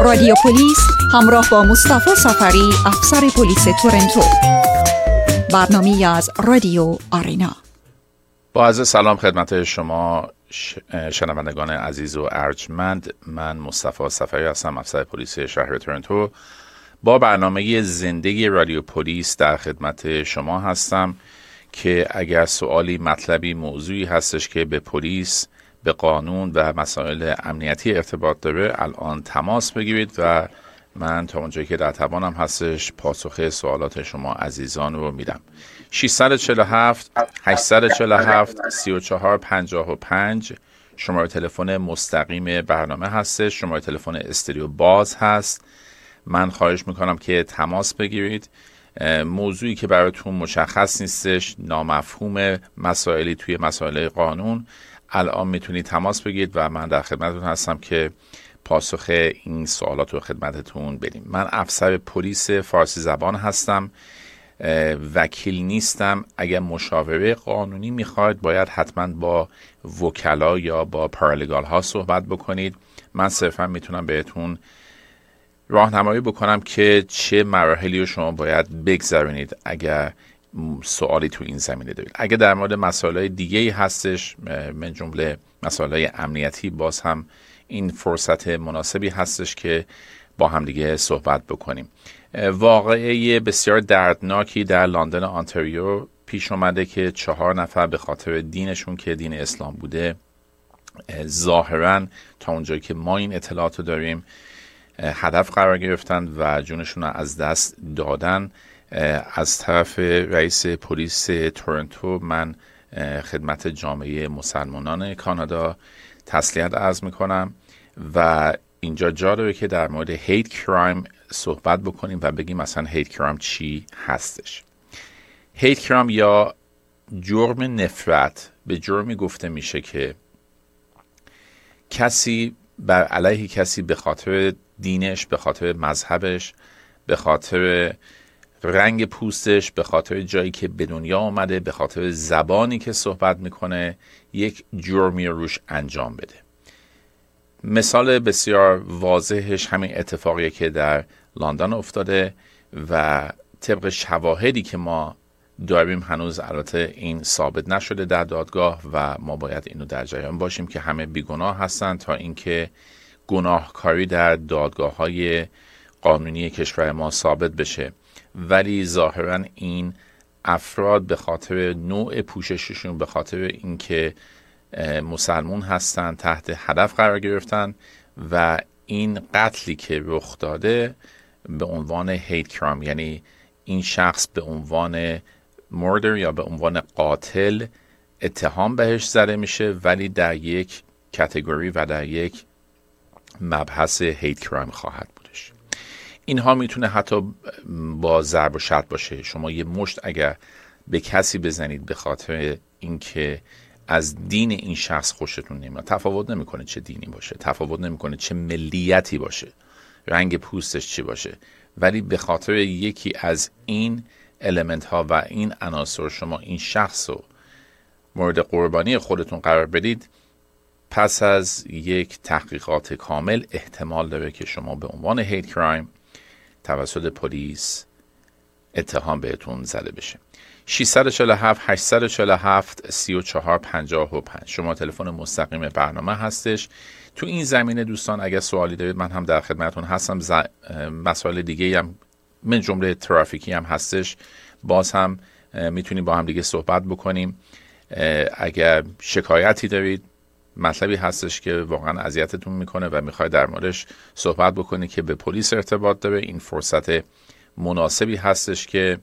رادیو پلیس همراه با مصطفی سفری افسر پلیس تورنتو برنامه از رادیو آرینا با عرض سلام خدمت شما شنوندگان عزیز و ارجمند. من مصطفی سفری هستم افسر پلیس شهر تورنتو. با برنامه زندگی رادیو پلیس در خدمت شما هستم. که اگر سوالی مطلبی موضوعی هستش که به پلیس به قانون و مسائل امنیتی ارتباط داره الان تماس بگیرید و من تا اونجایی که در توانم هستش پاسخ سوالات شما عزیزان رو میدم. 647 847 34 55 شماره تلفن مستقیم برنامه هستش. شماره تلفن استریو باز هست. من خواهش می‌کنم که تماس بگیرید. موضوعی که براتون مشخص نیستش نامفهوم مسائلی توی مسائل قانون. الان می‌تونید تماس بگیرید و من در خدمتتون هستم که پاسخ این سوالات رو خدمتتون بدیم. من افسر پلیس فارسی زبان هستم. وکیل نیستم. اگر مشاوره قانونی می‌خواید باید حتما با وکلا یا با پارالگال ها صحبت بکنید. من صرفا می‌تونم بهتون راهنمایی بکنم که چه مراحلی رو شما باید بگذرونید اگر سوالی تو این زمینه دارید. اگر در مورد مسائل دیگه ای هستش من جمله مسائل امنیتی باز هم این فرصت مناسبی هستش که با هم دیگه صحبت بکنیم. واقعه بسیار دردناکی در لندن آنتاریو پیش اومده که چهار نفر به خاطر دینشون که دین اسلام بوده ظاهرا تا اونجایی که ما این اطلاعات رو داریم هدف قرار گرفتن و جونشون رو از دست دادن. از طرف رئیس پلیس تورنتو من خدمت جامعه مسلمانان کانادا تسلیت عرض می‌کنم و اینجا جا داره که در مورد هیت کرایم صحبت بکنیم و بگیم مثلا هیت کرایم چی هستش. هیت کرایم یا جرم نفرت به جرمی گفته میشه که کسی بر علیه کسی به خاطر دینش به خاطر مذهبش به خاطر رنگ پوستش به خاطر جایی که به دنیا آمده به خاطر زبانی که صحبت می‌کنه یک جرمی روش انجام بده. مثال بسیار واضحش همین اتفاقیه که در لندن افتاده و طبق شواهدی که ما داریم هنوز البته این ثابت نشده در دادگاه و ما باید اینو در جریان باشیم که همه بیگناه هستند تا اینکه گناهکاری در دادگاه های قانونی کشور ما ثابت بشه. ولی ظاهرا این افراد به خاطر نوع پوشششون به خاطر اینکه مسلمون هستن تحت هدف قرار گرفتن و این قتلی که رخ داده به عنوان هیت کرام یعنی این شخص به عنوان مردر یا به عنوان قاتل اتهام بهش زده میشه ولی در یک کتگوری و در یک مبحث هیت کرایم خواهد بودش. اینها می‌تونه حتی با ضرب و شد باشه. شما یه مشت اگر به کسی بزنید به خاطر اینکه از دین این شخص خوشتون نمیاد تفاوت نمی‌کنه چه دینی باشه تفاوت نمی‌کنه چه ملیتی باشه رنگ پوستش چی باشه. ولی به خاطر یکی از این المنت ها و این عناصر شما این شخص رو مورد قربانی خودتون قرار بدید پس از یک تحقیقات کامل احتمال داره که شما به عنوان هیت کرایم توسط پلیس اتهام بهتون زده بشه. 647 847 3455 شما تلفن مستقیم برنامه هستش. تو این زمینه دوستان اگر سوالی دارید من هم در خدمتون هستم. ز... مسائل دیگه هم من جمله ترافیکی هم هستش. باز هم می‌تونیم با هم دیگه صحبت بکنیم. اگر شکایتی دارید مطلبی هستش که واقعا اذیتتون می‌کنه و می‌خوای در موردش صحبت بکنی که به پلیس ارتباط داره. این فرصت مناسبی هستش که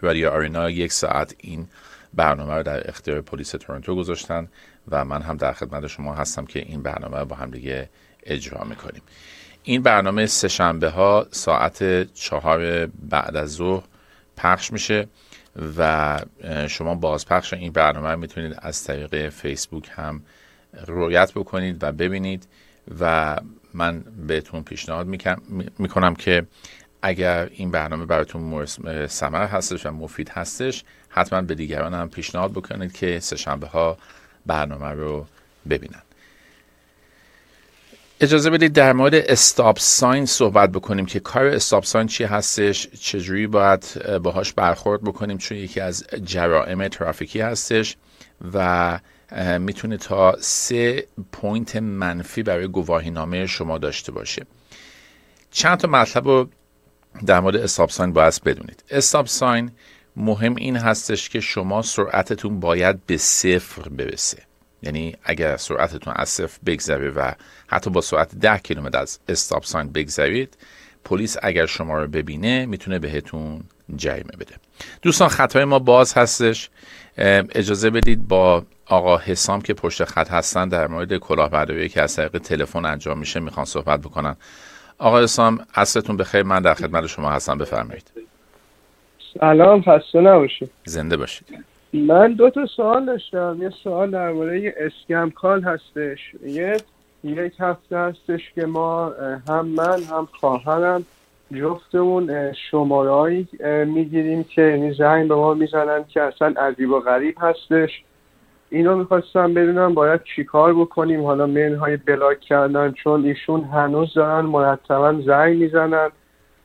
رادیو آرینا یک ساعت این برنامه رو در اختیار پلیس تورنتو گذاشتن و من هم در خدمت شما هستم که این برنامه رو با هم دیگه اجرا می‌کنیم. این برنامه سهشنبه ها ساعت چهار بعد از ظهر پخش میشه و شما بازپخش این برنامه می‌تونید از طریق فیسبوک هم رویت بکنید و ببینید و من بهتون پیشنهاد می‌کنم که اگر این برنامه براتون ثمر هستش و مفید هستش حتما به دیگران هم پیشنهاد بکنید که سهشنبه ها برنامه رو ببینن. اجازه بدید در مورد استاپ ساین صحبت بکنیم که کار استاپ ساین چی هستش چجوری باید باهاش برخورد بکنیم چون یکی از جرائم ترافیکی هستش و می‌تونه تا سه point منفی برای گواهی نامه شما داشته باشه. چند تا مطلب رو در مورد stop sign باید بدونید. stop sign مهم این هستش که شما سرعتتون باید به صفر برسه. یعنی اگر سرعتتون از صفر بگذره و حتی با سرعت 10 کیلومتر از stop sign بگذرید پلیس اگر شما رو ببینه می‌تونه بهتون جریمه بده. دوستان خطای ما باز هستش. اجازه بدید با آقا حسام که پشت خط هستن در مورد کلاهبرداری که از طریق تلفن انجام میشه می‌خوان صحبت بکنن. آقا حسام عصرتون بخیر. من در خدمت شما هستم. بفرمایید. سلام خسته نباشید. زنده باشید. من دو تا سوال داشتم. یه سوال در مورد اسکم کال هستش. یه یک هفته هستش که ما هم من هم خواهرم جفتمون شمارهایی می‌گیریم که یعنی زنگ به ما می‌زنن که اصلا عجیب و غریب هستش. اینو می‌خواستم بدونم باید چیکار بکنیم. حالا منهای بلاک کردن چون ایشون هنوز دارن مرتبا زنگ می‌زنن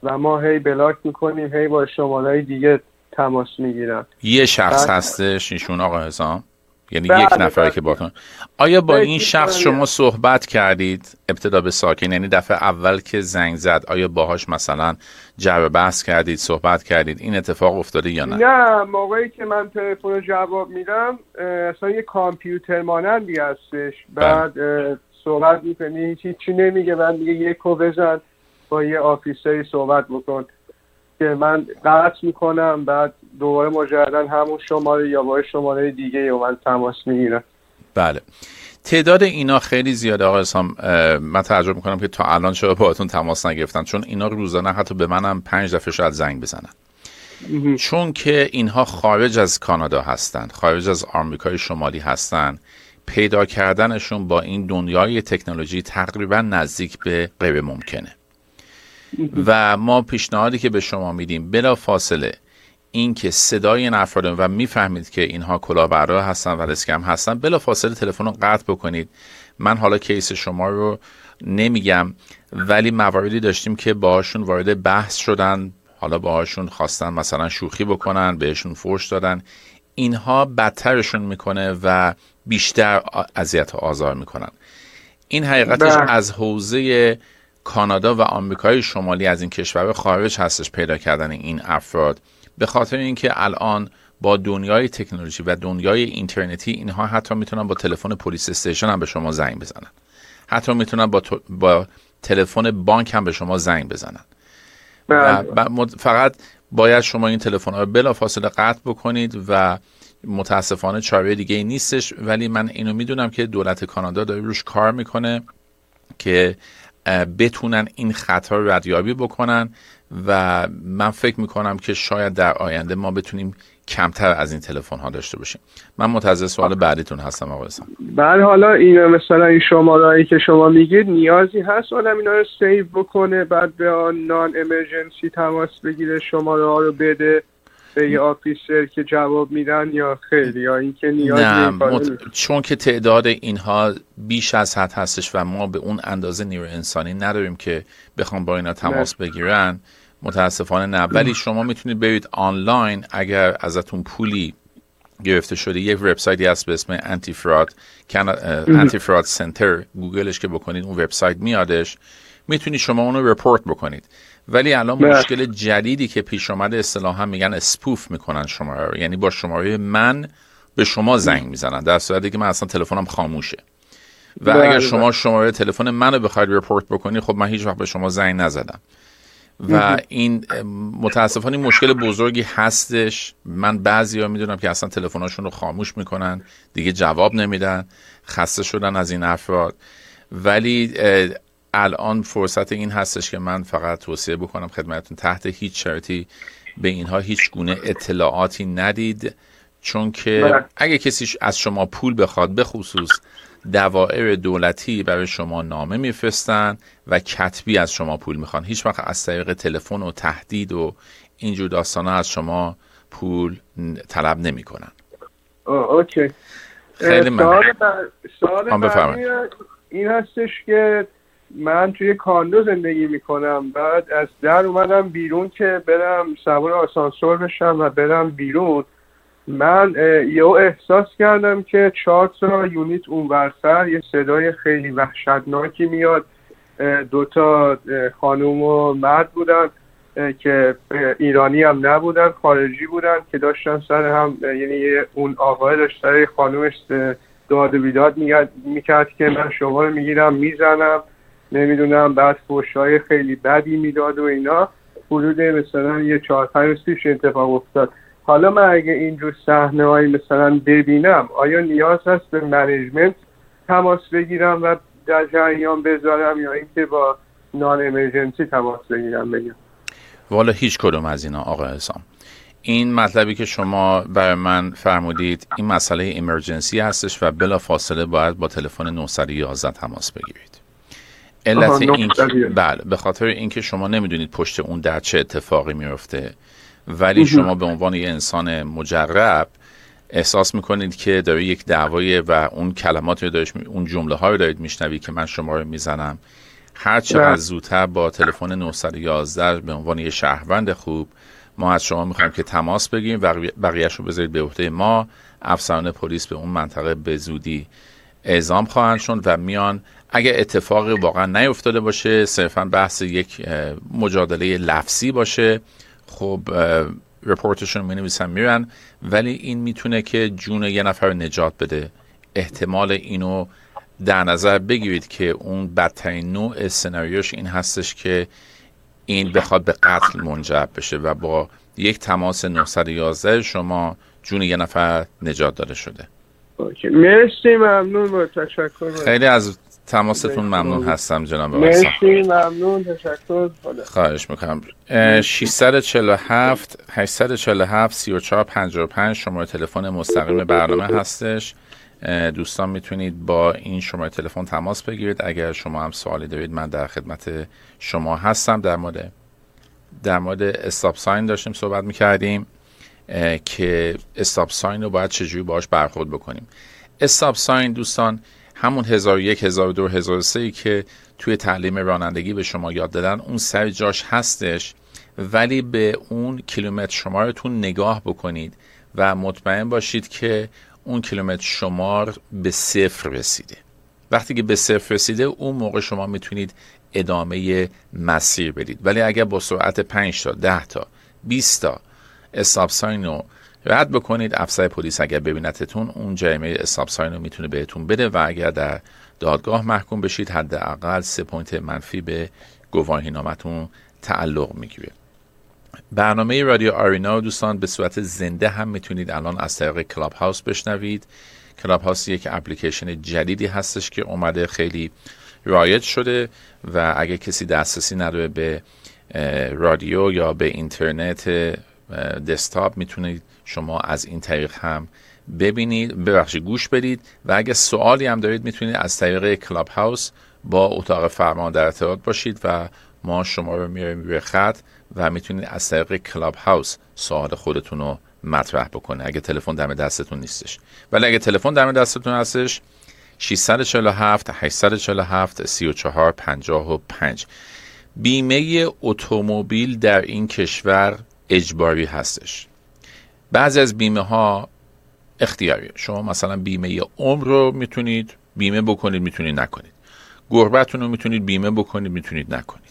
و ما هی بلاک می‌کنیم هی با شماره دیگه تماس می‌گیرن. یه شخص هستش ایشون آقا حسام. یعنی بله یک نفر بله. که با آیا با این شخص شما صحبت کردید؟ ابتدا به ساکن یعنی دفعه اول که زنگ زد آیا باهاش مثلا جواب بحث کردید صحبت کردید؟ این اتفاق افتاده یا نه؟ نه موقعی که من تلفن جواب میدم اصلا یه کامپیوتر مانندی هستش. بله. بعد صحبت می‌کنی چی نمیگه. من میگه یکو بزن با یه آفیسری صحبت بکن. که من قطع می‌کنم بعد دوباره مجددا همون شماره یا با شماره دیگه و من تماس می‌گیرم بله. تعداد اینا خیلی زیاده آقای اسلام من تعجب می‌کنم که تا الان چرا باهاتون تماس نگرفتن؟ چون اینا روزانه حتی به منم پنج دفعه شاید زنگ بزنن. چون که اینها خارج از کانادا هستند خارج از آمریکای شمالی هستند پیدا کردنشون با این دنیای تکنولوژی تقریبا نزدیک به غیر ممکنه. و ما پیشنهادی که به شما میدیم بلا فاصله این که صدای این افراد و می‌فهمید که اینها کلاهبردار هستن و اسکم هستن بلا فاصله تلفن رو قطع بکنید. من حالا کیس شما رو نمیگم ولی مواردی داشتیم که باهاشون وارد بحث شدن. حالا باهاشون خواستن مثلا شوخی بکنن بهشون فرش دادن. اینها بدترشون می‌کنه و بیشتر اذیت و آزار می‌کنن. این حقیقتش بله. از حوزه کانادا و آمریکای شمالی از این کشور خارج هستش پیدا کردن این افراد. به خاطر اینکه الان با دنیای تکنولوژی و دنیای اینترنتی اینها حتی می‌تونن با تلفن پلیس استیشن هم به شما زنگ بزنن. حتی می‌تونن با, با تلفن بانک هم به شما زنگ بزنن. و بله. فقط باید شما این تلفن ها رو بلا فاصله قطع بکنید و متاسفانه چاره دیگه ای نیستش. ولی من اینو می‌دونم که دولت کانادا داره روش کار می‌کنه که بتونن این خطا رو ردیابی بکنن و من فکر می‌کنم که شاید در آینده ما بتونیم کمتر از این تلفن ها داشته باشیم. من منتظر سوال بعدیتون هستم آقای بعد حالا این مثلا این شمارهایی که شما میگید نیازی هست آدم اینا رو سیو بکنه بعد به آن نان امرجنسی تماس بگیره شماره ها رو بده به یه آفیسر که جواب میدن یا خیلی یا اینکه نیاز نه چون که تعداد اینها بیش از حد هستش و ما به اون اندازه نیرو انسانی نداریم که بخوام با اینا تماس بگیرن متاسفانه نه. ولی شما می‌تونید برید آنلاین اگر ازتون پولی گرفته شده یک وبسایتی هست به اسم انتی فراد انتی فراد سنتر گوگلش که بکنید اون وبسایت میادش. می‌تونید شما اونو رپورت بکنید. ولی الان مشکل جدیدی که پیش آمده اصطلاحا میگن اسپوف می‌کنن شماره رو. یعنی با شماره من به شما زنگ می‌زنن. در صورتی که من اصلا تلفنم خاموشه. و اگر بله، شما بله. شماره تلفن منو بخواید رپورت بکنی خب من هیچ وقت به شما زنگ نزدم. و این متاسفانه مشکل بزرگی هستش. من بعضی ها می‌دونم که اصلا تلفناشون رو خاموش می‌کنن دیگه جواب نمیدن خسته شدن از این افراد. ولی الان فرصت این هستش که من فقط توصیه بکنم خدمتتون تحت هیچ شرطی به اینها هیچ گونه اطلاعاتی ندید. چون که بله. اگه کسی از شما پول بخواد به خصوص دوائر دولتی برای شما نامه میفرستن و کتبی از شما پول می‌خوان. هیچ وقت از طریق تلفن و تهدید و اینجور داستان ها از شما پول طلب نمی‌کنن. اوکی. خیلی سوال, سوال این هستش که من توی کاندو زندگی می‌کنم. بعد از در اومدم بیرون که برم سوار آسانسور بشم و برم بیرون. من یه احساس کردم که چهار تا یونیت اون ورسر یه صدای خیلی وحشتناکی میاد. دوتا خانوم و مرد بودن که ایرانی هم نبودن خارجی بودن که داشتن سر هم یعنی اون آقای داشت سر خانومش داد و بیداد می‌کرد که من شما رو می‌گیرم می‌زنم نمی‌دونم بعد خیلی بدی می‌داد و اینا. حدود مثلا یه چهار پنج پیش اتفاق افتاد. حالا من اگه اینجور صحنه هایی مثلا ببینم آیا نیاز هست به منیجمنت تماس بگیرم و در جریان بذارم یا اینکه با نان امرجنسی تماس بگیرم بگم. والا هیچ کدوم از اینا آقا حسام. این مطلبی که شما برای من فرمودید این مسئله امرجنسی هستش و بلا فاصله باید با تلفن 911 تماس بگیرید. علت این بله به خاطر اینکه شما نمی‌دونید پشت اون در چه اتفاقی میفته ولی شما به عنوان یه انسان مجرب احساس می‌کنید که داره یک دعوای و اون کلمات رو دارید اون جمله ها رو دارید میشنوید که من شما رو می‌زنم؟ هر چقدر زودتر با تلفن 911 به عنوان یه شهروند خوب ما از شما می‌خوایم که تماس بگیریم و بقیهش رو بذارید به عهده ما افسران پلیس به اون منطقه به زودی اعزام خواهند شد و میان. اگر اتفاقی واقعا نیفتاده باشه صرفا بحث یک مجادله لفظی باشه خب رپورتشون می نویسن میرن ولی این می‌تونه که جون یه نفر نجات بده. احتمال اینو در نظر بگیرید که اون بدترین نوع سناریوش این هستش که این بخواد به قتل منجر بشه و با یک تماس 911 شما جون یه نفر نجات داده شده. مرسی ممنون تشکر. خیلی از تماستون ممنون هستم جناب مرسی ممنون. تشکر. خواهش می‌کنم. 647 847 3455 شماره تلفن مستقیم برنامه هستش. دوستان می‌تونید با این شماره تلفن تماس بگیرید. اگر شما هم سوالی دارید من در خدمت شما هستم. در مورد در مورد استاپ ساین داشتیم صحبت می‌کردیم که استاپ ساین رو باید چجوری باش برخورد بکنیم. استاپ ساین دوستان همون 1001 1002 1003 که توی تعلیم رانندگی به شما یاد دادن اون سر جاش هستش. ولی به اون کیلومتر شمارتون نگاه بکنید و مطمئن باشید که اون کیلومتر شمار به صفر رسیده. وقتی که به صفر رسیده اون موقع شما می‌تونید ادامه مسیر بدید. ولی اگر با سرعت 5 تا 10 تا 20 تا stop sign رو رد بکنید. officer پلیس اگر ببینتتون اون جریمه stop sign رو می‌تونه بهتون بده و اگر در دادگاه محکوم بشید حداقل سه point منفی به گواهی نامتون تعلق می‌گیره. برنامه رادیو آرینا دوستان به صورت زنده هم می‌تونید الان از طریق کلاب هاوس بشنوید. کلاب هاوس یک اپلیکیشن جدیدی هستش که اومده خیلی رایج شده و اگه کسی دسترسی نداره به رادیو یا به اینترنت desktop می‌تونید شما از این طریق هم ببینید ببخشید گوش بدید و اگه سوالی هم دارید می‌تونید از طریق کلاب هاوس با اتاق فرمان در ارتباط باشید و ما شما رو میاریم روی خط و می‌تونید از طریق کلاب هاوس سوال خودتون رو مطرح بکنه. اگه تلفن دم دستتون نیستش. ولی اگه تلفن دم دستتون هستش 647 847 34 55 بیمه اتومبیل در این کشور اجباری هستش. بعضی از بیمه ها اختیاریه شما مثلا بیمه عمر رو می‌تونید بیمه بکنید می‌تونید نکنید. گربتون رو می‌تونید بیمه بکنید می‌تونید نکنید.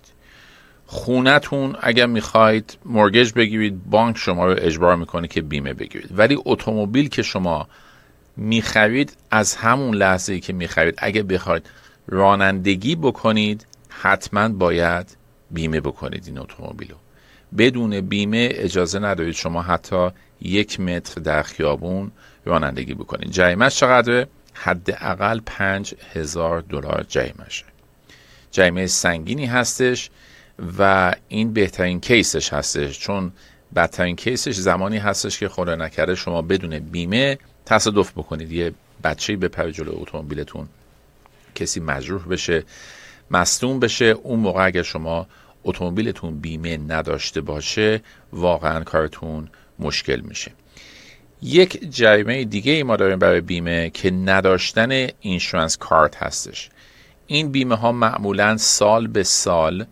خونتون اگر می‌خواید مورگج بگیرید بانک شما رو اجبار می‌کنه که بیمه بگیرید. ولی اتومبیل که شما می‌خرید از همون لحظه که می‌خرید اگر بخواید رانندگی بکنید حتما باید بیمه بکنید این اتومبیل رو بدون بیمه اجازه ندارید شما حتی یک متر در خیابون رانندگی بکنید جریمه چقدره؟ حداقل پنج هزار دلار جریمشه جریمه سنگینی هستش و این بهترین کیسش هستش چون بدترین کیسش زمانی هستش که خدا نکرده شما بدون بیمه تصادف بکنید. یه بچه‌ای به پر جلو اتومبیلتون. کسی مجروح بشه مصدوم بشه. اون موقع اگر شما اتومبیلتون بیمه نداشته باشه واقعا کارتون مشکل میشه. یک جریمه دیگه ای ما داریم برای بیمه که نداشتن اینشورنس کارت هستش. این بیمه ها معمولا سال به سال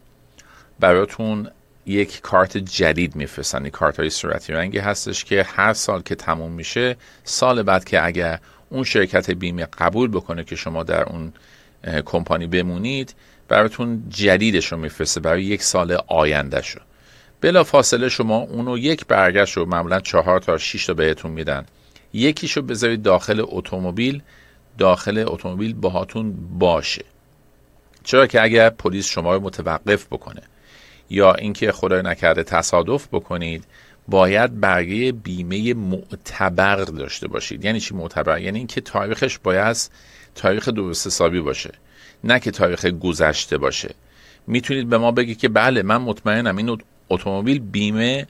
براتون یک کارت جدید میفرستن. این کارت های صورتی رنگی هستش که هر سال که تموم میشه سال بعد که اگر اون شرکت بیمه قبول بکنه که شما در اون کمپانی بمونید براتون جدیدش رو میفرسته. برای یک سال آینده شو. بلا فاصله شما اونو یک برگشت رو معمولا چهار تا شیش تا بهتون میدن. یکیشو بذارید داخل اتومبیل داخل اتومبیل باهاتون باشه. چرا که اگر پلیس شما رو متوقف بکنه یا اینکه خدای نکرده تصادف بکنید باید برگه بیمه معتبر داشته باشید. یعنی چی معتبر؟ یعنی اینکه تاریخش باید تاریخ درست حسابی باشه نه که تاریخ گذشته باشه. می‌تونید به ما بگید که بله من مطمئنم این اتومبیل بیمه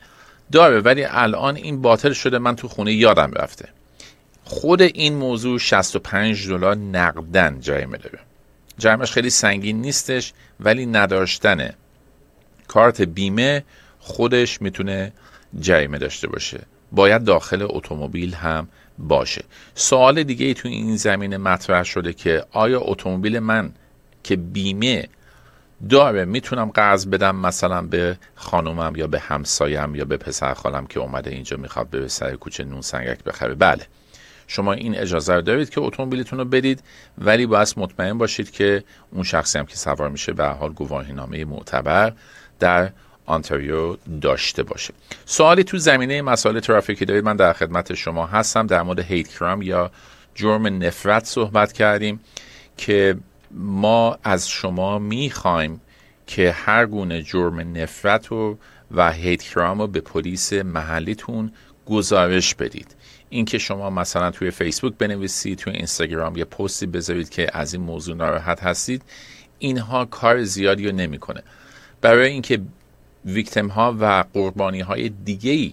داره ولی الان این باطل شده من تو خونه یادم رفته. خود این موضوع 65 دلار نقدن جریمه داره جرمش خیلی سنگین نیستش ولی نداشتن. کارت بیمه خودش می‌تونه جریمه داشته باشه. باید داخل اتومبیل هم باشه. سوال دیگه ای تو این زمینه مطرح شده که آیا اتومبیل من که بیمه داره. می‌تونم قرض بدم مثلا به خانومم یا به همسایم یا به پسر خالم که اومده اینجا می‌خواد به سر کوچه نون سنگک بخره. بله. شما این اجازه رو دارید که اتومبیلتون رو بدید ولی باید مطمئن باشید که اون شخصی هم که سوار میشه به حال گواهینامه معتبر در آنتاریو داشته باشه. سوالی تو زمینه مسائل ترافیکی دارید؟ من در خدمت شما هستم. در مورد هیت کرام یا جرم نفرت صحبت کردیم که ما از شما می‌خوایم که هر گونه جرم نفرت رو و هیت کرام رو به پلیس محلیتون گزارش بدید. اینکه شما مثلا توی فیسبوک بنویسید توی اینستاگرام یه پستی بذارید که از این موضوع ناراحت هستید اینها کار زیادی رو نمی‌کنه. برای اینکه ویکتم ها و قربانی های دیگه ای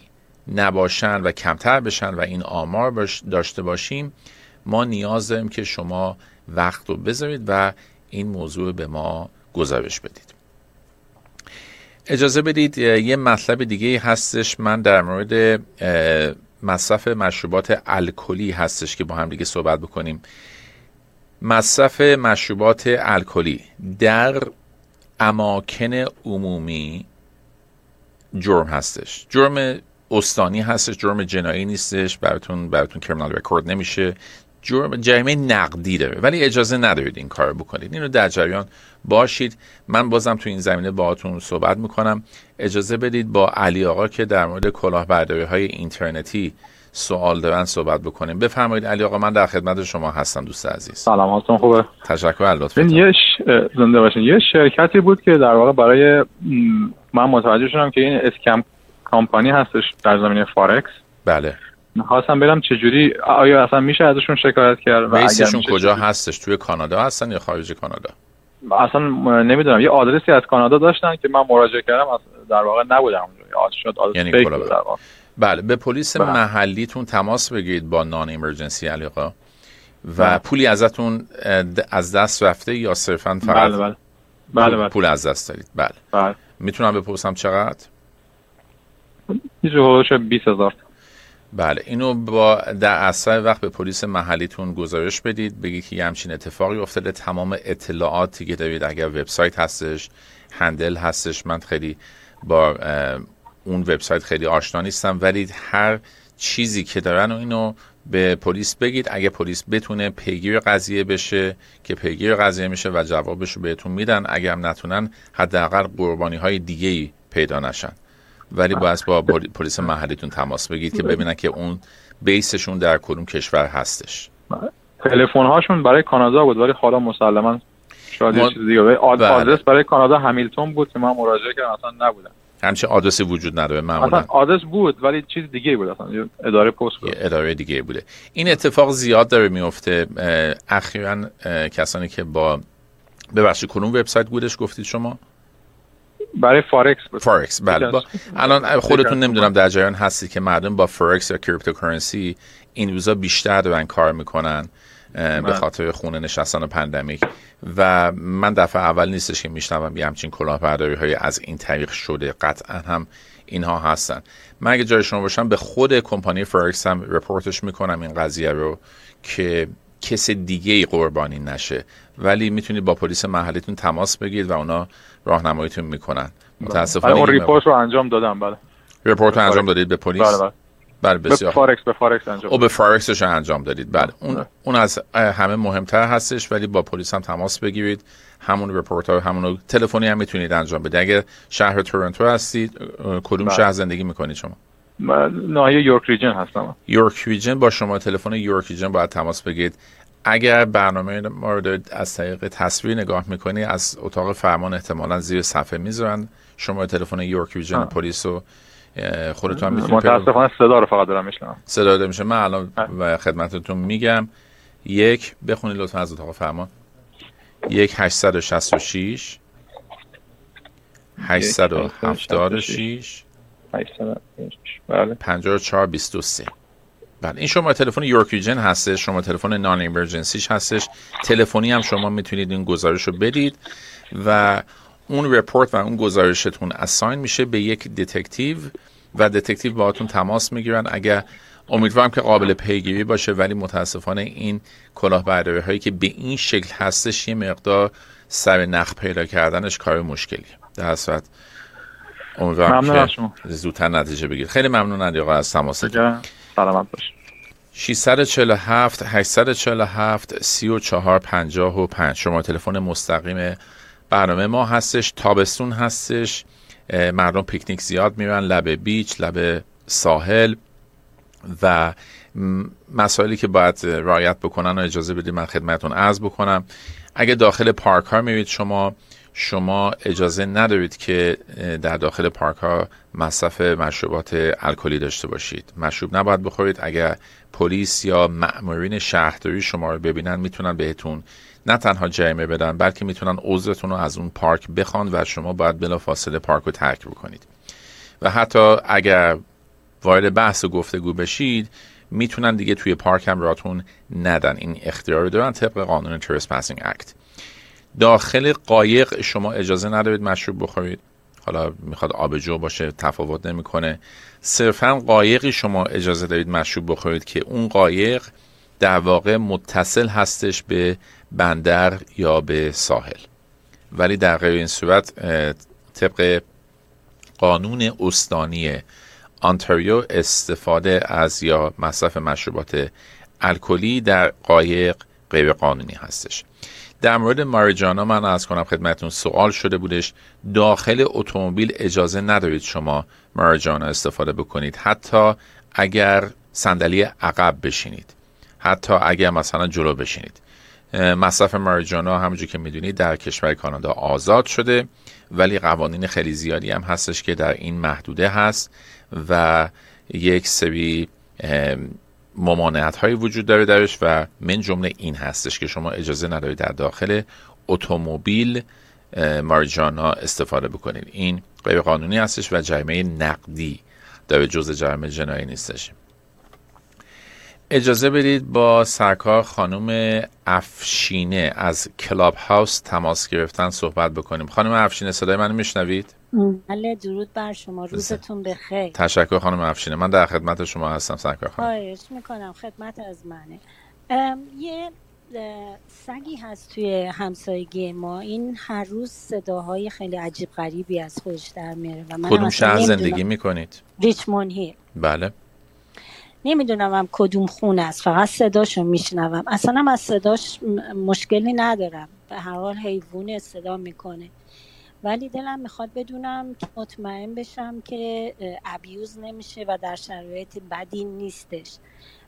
نباشن و کمتر بشن و این آمار داشته باشیم ما نیاز داریم که شما وقت رو بذارید و این موضوع به ما گزارش بدید. اجازه بدید یه مطلب دیگه هستش. من در مورد مصرف مشروبات الکلی هستش که با هم دیگه صحبت بکنیم. مصرف مشروبات الکلی در اماکن عمومی جرم هستش. جرم استانی هستش جرم جنایی نیستش. براتون براتون کرمینال رکورد نمیشه. جرم جریمه نقدی داره. ولی اجازه ندارید این کار بکنید. اینو در جریان باشید. من بازم تو این زمینه باهاتون صحبت می‌کنم. اجازه بدید با علی آقا که در مورد کلاهبرداری های اینترنتی سوال دارن صحبت بکنیم. بفرمایید علی آقا من در خدمت شما هستم دوست عزیز. سلام حالتون خوبه؟ تشکر البته یه ش... زنده باشین. یه شرکتی بود که در واقع برای من متوجه شدم که این اسکم کامپانی هستش در زمینه فارکس بله. خواستم برم چجوری آیا اصلا میشه ازشون شکایت کرد رئیسشون کجا هستش توی کانادا هستن یا خارج کانادا اصلا نمی‌دونم یه آدرسی از کانادا داشتن که من مراجعه کردم در واقع نبودم اونجا شد آدرس یعنی فیک بله به پلیس بله. محلیتون تماس بگیرید با نان ایمرجنسی علیقا و بله. پولی ازتون از دست رفته یا صرفا فقط بله بله. بله بله. پول از دست دارید بله, بله. می‌تونم بپرسم چقدر؟ یه 20 هزار بله اینو با در اثر وقت به پلیس محلیتون گزارش بدید بگید که یه همچین اتفاقی افتاده. تمام اطلاعاتی که دارید اگر وبسایت هستش هندل هستش من خیلی با اون وبسایت خیلی آشنا نیستم ولی هر چیزی که دارن و اینو به پلیس بگید. اگه پلیس بتونه پیگیر قضیه بشه که پیگیر قضیه میشه و جوابش رو بهتون میدن اگه هم نتونن حداقل قربانی های دیگه ای پیدا نشن. ولی باید با پلیس محلیتون تماس بگید که ببینن که اون بیسشون در کدوم کشور هستش. تلفن هاشون برای کانادا بود ولی حالا مسلما شاید ما... چیز دیگه. بله. آدرس برای کانادا همیلتون بود که من مراجعه کردم اصلا نبودم. همچه آدرسی وجود نداره معمولا. اصلا آدرس بود ولی چیز دیگه بود اصلا اداره پست بود. اداره دیگه بوده. این اتفاق زیاد داره میفته اخیرا کسانی که با ببخشید کدوم وبسایت بودش گفتید شما؟ برای فارکس فارکس بله. با... الان خودتون نمی‌دونم در جریان هستی که مردم با فارکس یا cryptocurrency این روزا بیشتر دارن کار می‌کنن به بله. خاطر خونه نشستن و pandemic. و من دفعه اول نیستش که میشنوم یه همچین کلاهبرداری های از این طریق شده. قطعا هم اینها هستن. من اگه جای شما باشم به خود کمپانی فارکس هم report ش می‌کنم این قضیه رو که کس دیگه ای قربانی نشه. ولی می‌تونید با پلیس محلیتون تماس بگیرید و اونا راهنماییتون می‌کنن. بله. متاسفانه اون report رو انجام دادم بله. report رو انجام دادید به پلیس؟ بله بله. بله بسیار به فارکس به فارکس انجام او به فارکسش انجام دادید. بله. اون اون از همه مهمتر هستش ولی با پلیس هم تماس بگیرید. همون report ها همون تلفنی هم می‌تونید انجام بدید. اگر شهر تورنتو هستید کدوم بله. شهر زندگی می‌کنید شما؟ من ناحیه York Region هستم. York Region با شما تلفن York Region باید تماس بگیرید. اگر برنامه ما رو از طریق تصویر نگاه می‌کنی از اتاق فرمان احتمالا زیر صفحه می‌ذارن. شما تلفن یورک ریجن پلیس رو خودتون هم می‌تونید متاسفانه صدا رو فقط دارم میشنم صدا داده میشه. من الان و خدمتتون میگم. یک بخونید لطفا از اتاق فرمان. یک 866 876 بله. 54 23 بله این شما تلفن یورکیجن هستش شما تلفن نان ایمرجنسیش هستش. تلفنی هم شما می‌تونید این گزارش رو بدید و اون رپورت و اون گزارشتون اساین میشه به یک دتکتیو و دتکتیو باهاتون تماس می‌گیرن. اگر امیدوارم که قابل پیگیری باشه ولی متاسفانه این کلاهبرداری هایی که به این شکل هستش یه مقدار سر نخ پیدا کردنش کار مشکلی در صورت امیدوارم که زودتر نتیجه بگیر خیلی ممنون آقا از تماس سلامت باش 647 847 3455 شما تلفن مستقیم برنامه ما هستش تابستون هستش. مردم پیکنیک زیاد میرن لب بیچ لب ساحل. و مسائلی که باید رعایت بکنن و اجازه بدید من خدمتون عرض بکنم. اگه داخل پارک ها میرید شما شما اجازه ندارید که در داخل پارک ها مصرف مشروبات الکلی داشته باشید. مشروب نباید بخورید. اگر پلیس یا مأمورین شهرداری شما رو ببینن می‌تونن بهتون نه تنها جریمه بدن بلکه می‌تونن عضوتون رو از اون پارک بخوان و شما باید بلا فاصله پارک رو ترک بکنید. و حتی اگر وارد بحث و گفتگو بشید می‌تونن دیگه توی پارک هم راتون ندن. این اختیار رو دارن طبق قانون ترسپاسینگ اکت داخل قایق شما اجازه ندارید مشروب بخورید. حالا می‌خواد آبجو باشه تفاوت نمی‌کنه. صرفا قایقی شما اجازه دارید مشروب بخورید که اون قایق در واقع متصل هستش به بندر یا به ساحل. ولی در غیر این صورت طبق قانون استانی آنتاریو استفاده از یا مصرف مشروبات الکلی در قایق غیر قانونی هستش. در مورد ماریجانا من از کنم خدمتون سوال شده بودش داخل اتومبیل اجازه ندارید شما ماریجانا استفاده بکنید. حتی اگر صندلی عقب بشینید. حتی اگر مثلا جلو بشینید. مصرف ماریجانا همونجور که می‌دونید در کشور کانادا آزاد شده ولی قوانین خیلی زیادی هم هستش که در این محدوده هست و یک سری ممانعت هایی وجود داره درش و من جمله این هستش که شما اجازه ندارید در داخل اتومبیل مارجانا استفاده بکنید. این غیر قانونی هستش و جریمه نقدی در جزء جرم جنایی نیستش. اجازه بدید با سرکار خانم افشینه از کلاب هاوس تماس گرفتن صحبت بکنیم. خانم افشینه صدای منو میشنوید؟ بله درود بر شما. روزتون بخیر. تشکر خانم افشینه. من در خدمت شما هستم سرکار خانم. خواهش می‌کنم. خدمت از منه. یه سگی هست توی همسایگی ما. این هر روز صداهای خیلی عجیب غریبی از خودش در میاره و من کدوم شهر زندگی می‌کنید؟ ریچمون هیر بله. نمی‌دونم هم کدوم خونه است. فقط صداشو میشنوم. اصلا هم از صداش مشکلی ندارم. به هر حال حیوان صدا می‌کنه. ولی دلم می‌خواد بدونم که مطمئن بشم که ابیوز نمیشه و در شرایط بدی نیستش.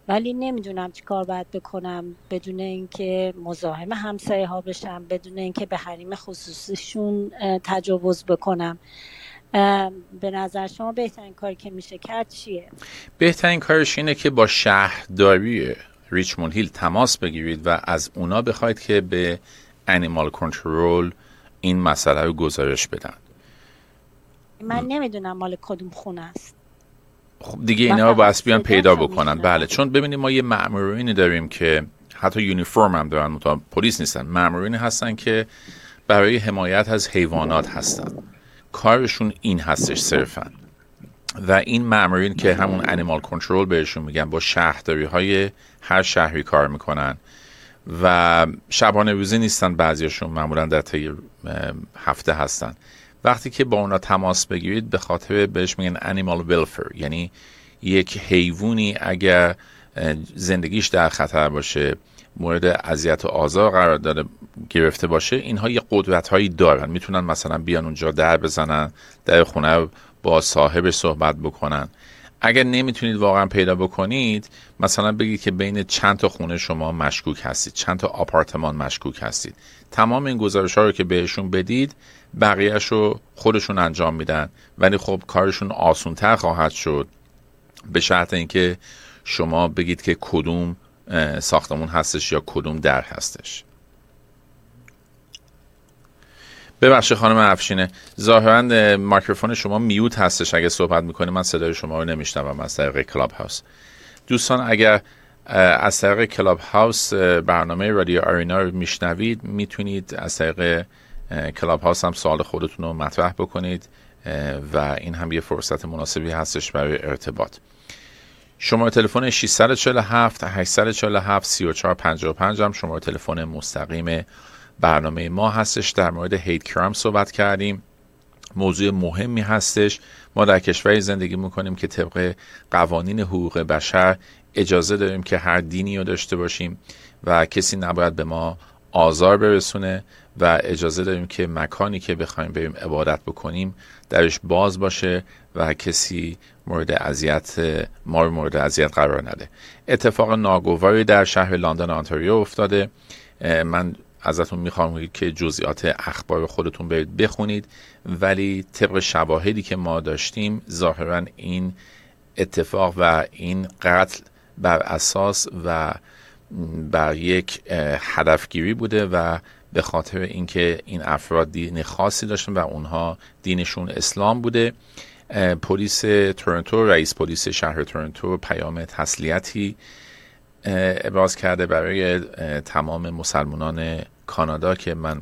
ولی نمی‌دونم چی کار باید بکنم. بدون اینکه مزاحم همسایه ها بشم. بدون اینکه به حریم خصوصیشون تجاوز بکنم. به نظر شما بهترین کاری که میشه کرد چیه؟ بهترین کارش اینه که با شهرداری ریچموند هیل تماس بگیرید و از اونا بخواید که به انیمال کنترل این مسئله رو گزارش بدن. من نمی‌دونم مال کدوم خونه است. خب دیگه اینا رو باید بیان پیدا بکنن. بله چون ببینیم ما یه مأمورینی داریم که حتی یونیفرم هم دارن پلیس نیستن. مامورینی هستن که برای حمایت از حیوانات هستن. کارشون این هستش صرفا. و این مامورین که همون انیمال کنترل بهشون میگن با شهرداری های هر شهری کار می‌کنن و شبانه روزی نیستن بعضیشون معمولا در طی هفته هستن. وقتی که با اونا تماس بگیرید به خاطر بهش میگن انیمال ویلفر یعنی یک حیوانی اگر زندگیش در خطر باشه مورد اذیت و آزار قرار داده گرفته باشه اینها یه قدرت هایی دارن. می‌تونن مثلا بیان اونجا در بزنن در خونه با صاحب صحبت بکنن. اگر نمی‌تونید واقعا پیدا بکنید مثلا بگید که بین چند تا خونه شما مشکوک هستید چند تا آپارتمان مشکوک هستید. تمام این گزارش ها رو که بهشون بدید بقیهش رو خودشون انجام میدن. ولی خب کارشون آسونتر خواهد شد. به شرط اینکه شما بگید که کدوم ساختمون هستش یا کدوم در هستش. ببخشید خانم افشینه ظاهرا microphone شما mute هستش اگه صحبت می‌کنه من صدای شما رو نمیشنوم از طریق کلاب هاوس دوستان اگر از طریق کلاب هاوس برنامه رادیو آرینا رو میشنوید می‌تونید از طریق کلاب هاوس هم سوال خودتون رو مطرح بکنید و این هم یه فرصت مناسبی هستش برای ارتباط. شماره تلفن 647 847 3455 هم شماره تلفن مستقیم برنامه ما هستش. در مورد هیت کرام صحبت کردیم. موضوع مهمی هستش. ما در کشوری زندگی می‌کنیم که طبق قوانین حقوق بشر اجازه داریم که هر دینی رو داشته باشیم و کسی نباید به ما آزار برسونه و اجازه داریم که مکانی که بخوایم بریم عبادت بکنیم درش باز باشه و کسی مورد اذیت ما رو مورد اذیت قرار نده. اتفاق ناگواری در شهر لندن آنتاریو افتاده. من ازتون می‌خوام که جزئیات اخبار خودتون برید بخونید ولی طبق شواهدی که ما داشتیم ظاهرا این اتفاق و این قتل بر اساس و بر یک هدفگیری بوده و به خاطر اینکه این افراد دین خاصی داشتن و اونها دینشون اسلام بوده پلیس تورنتو رئیس پلیس شهر تورنتو پیام تسلیتی ابراز کرده برای تمام مسلمانان کانادا که من